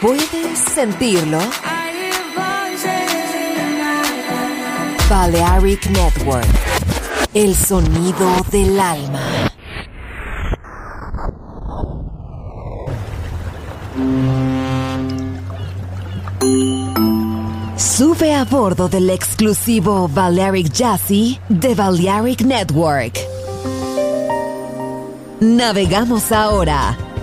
¿Puedes sentirlo? Balearic Network. El sonido del alma. Sube a bordo del exclusivo Balearic Jazzy de Balearic Network. Navegamos ahora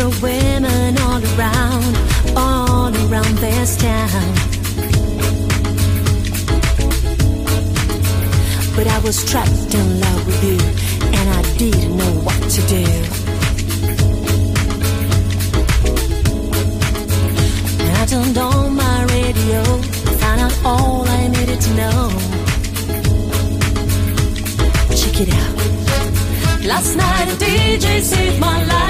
Your women all around, all around this town. But I was trapped in love with you, and I didn't know what to do. And I turned on my radio, found out all I needed to know. Check it out. Last night a DJ saved my life.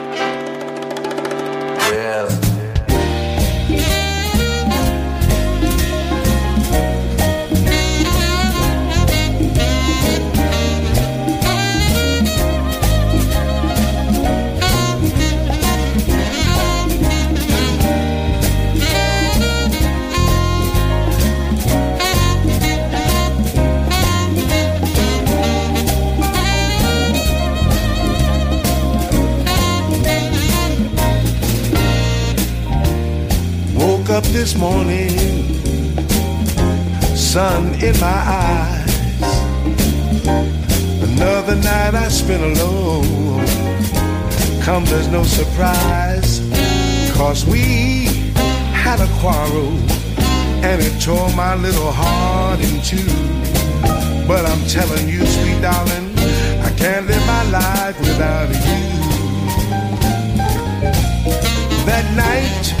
This morning, sun in my eyes. Another night I spent alone. Come, there's no surprise, cause we had a quarrel and it tore my little heart in two. But I'm telling you, sweet darling, I can't live my life without you. That night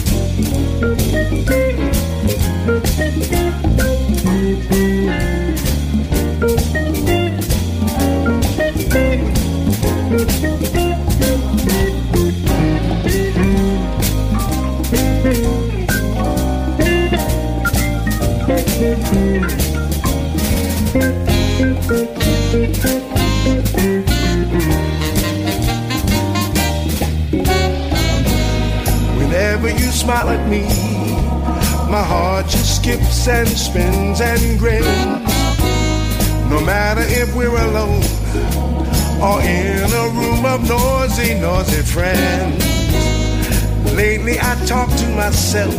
Whenever friends. Lately I talk to myself.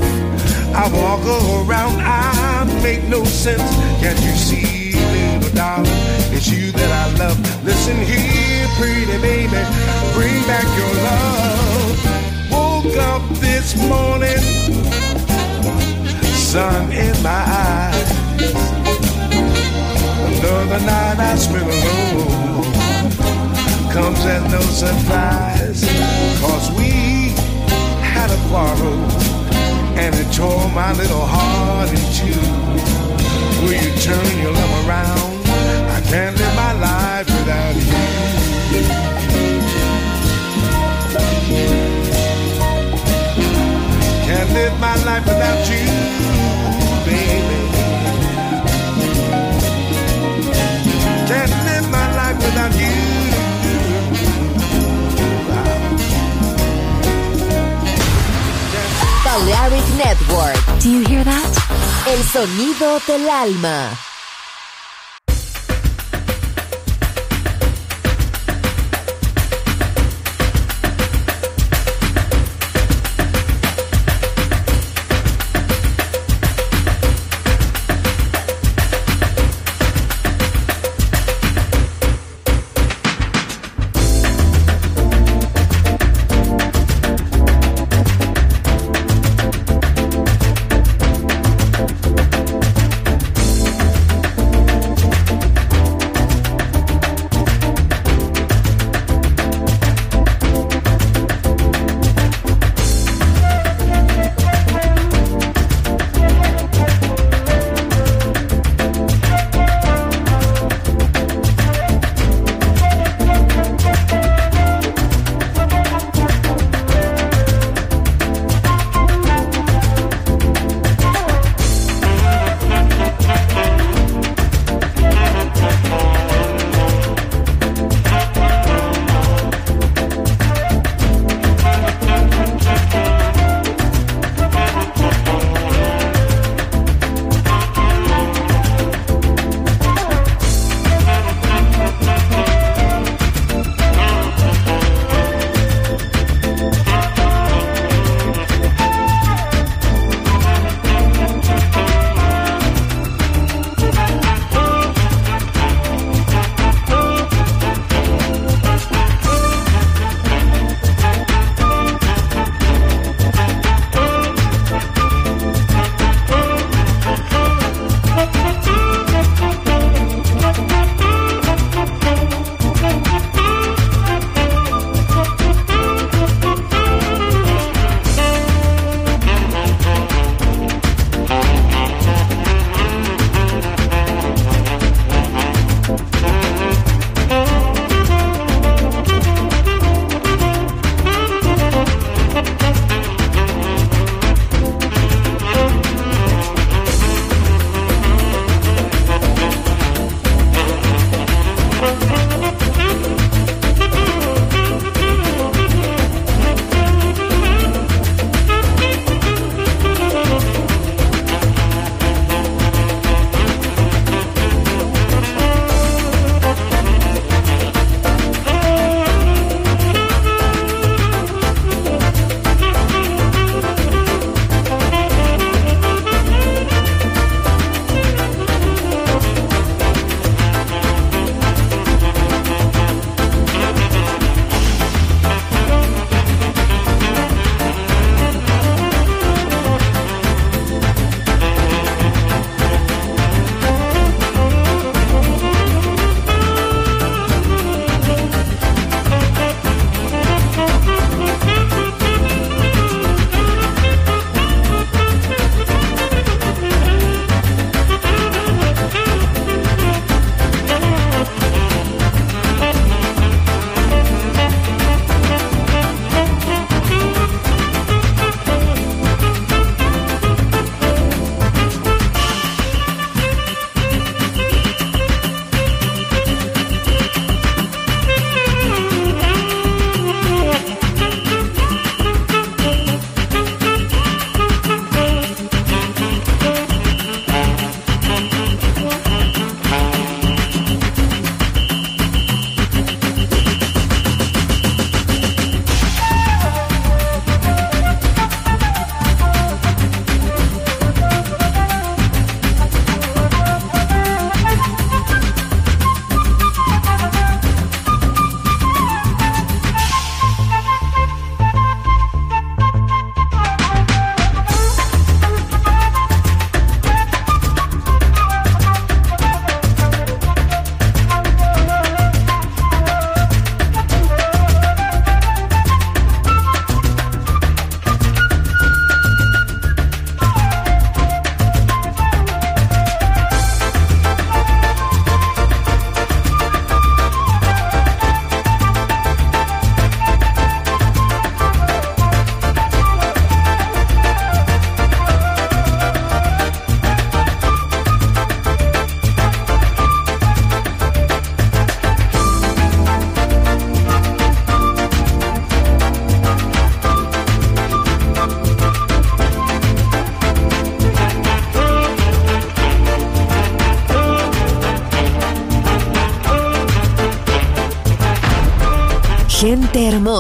I walk around, I make no sense. Can't you see, little darling? It's you that I love. Listen here, pretty baby, bring back your love. Woke up this morning, sun in my eyes. Another night I spent alone comes as no surprise, cause we had a quarrel and it tore my little heart in two. Will you turn your love around? I can't live my life without you. Can't live my life without you, baby. Balearic Network. Do you hear that? El sonido del alma.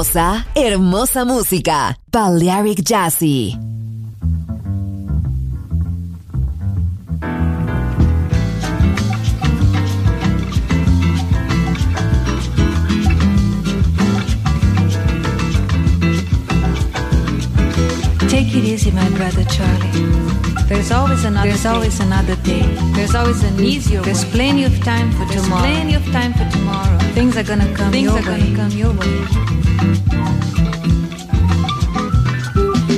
Hermosa, hermosa música. Balearic Jazzy. Take it easy, my brother Charlie. There's always another. There's day. always another day. There's always an easier. There's way. plenty of time for There's tomorrow. Plenty of time for tomorrow. Things are gonna come. Things your are way. gonna come your way.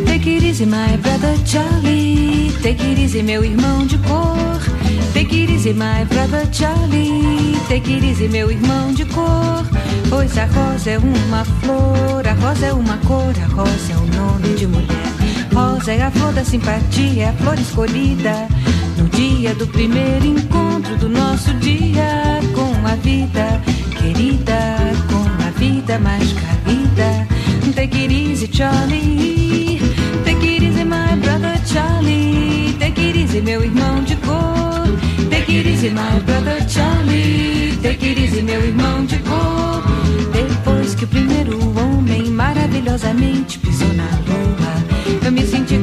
Take it easy, my brother Charlie. Take it easy, meu irmão de cor. Take it easy, my brother Charlie. Take it easy, meu irmão de cor. Pois a rosa é uma flor, a rosa é uma cor, a rosa é um nome de mulher. Rosa é a flor da simpatia, é a flor escolhida no dia do primeiro encontro do nosso dia com a vida querida, vida mais carida. Take it easy, Charlie. Take it easy, my brother Charlie. Take it easy, meu irmão de cor. Take it easy, my brother Charlie. Take it easy, meu irmão de cor. Depois que o primeiro homem maravilhosamente pisou na lua.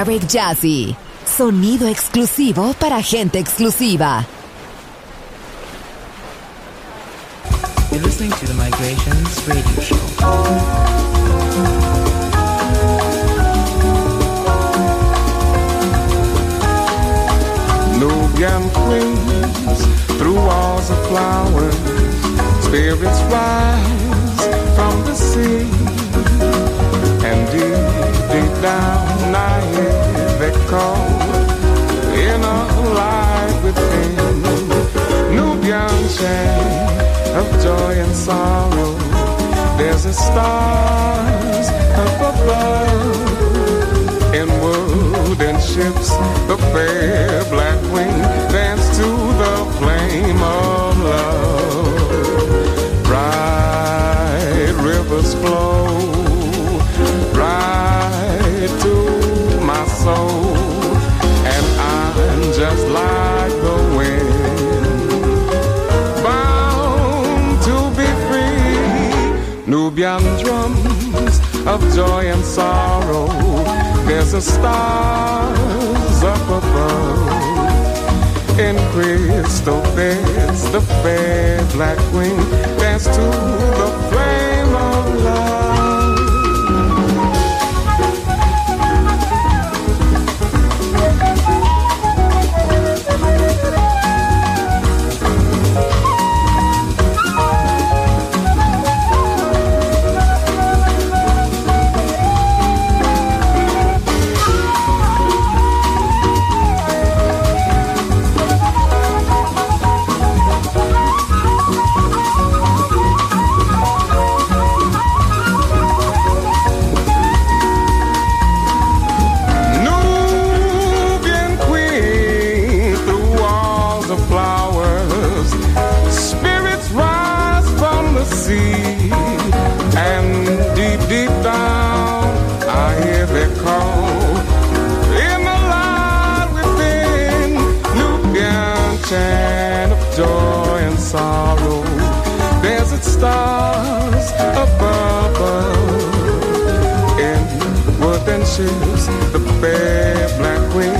Balearic Jazzy. Sonido exclusivo para gente exclusiva. You're listening to the Migrations Radio Show. Nubian queens through walls of flowers. Spirits rise from the sea. And deep and sorrow. There's a stars up above in wooden ships, the fair black wing dance to the flame of love. Bright rivers flow right to my soul, and I'm just like free. Drums of joy and sorrow. There's a stars up above in crystal beds. The fair black wing dance to the flame of love. The fair black queen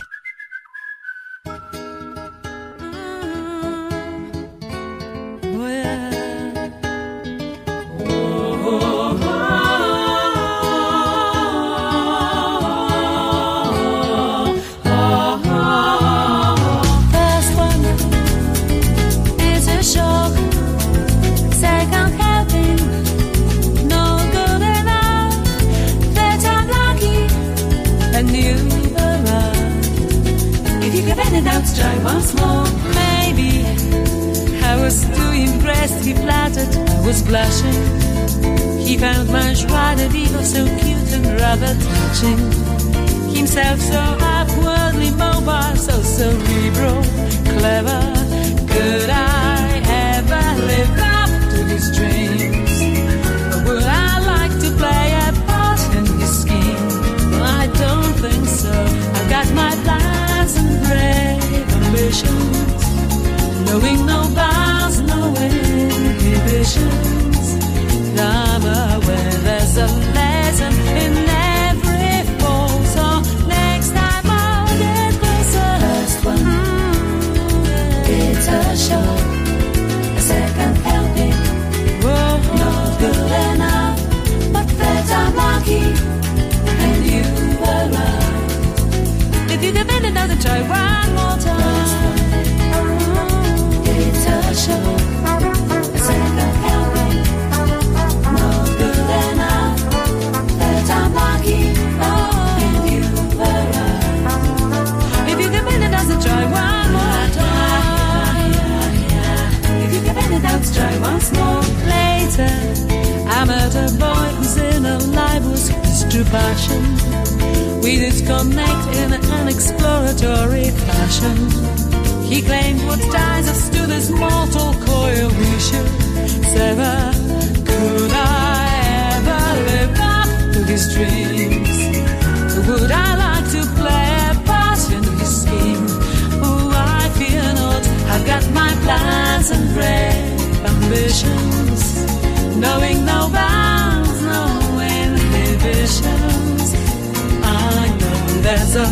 plans and brave ambitions, knowing no bounds, no inhibitions. I know there's a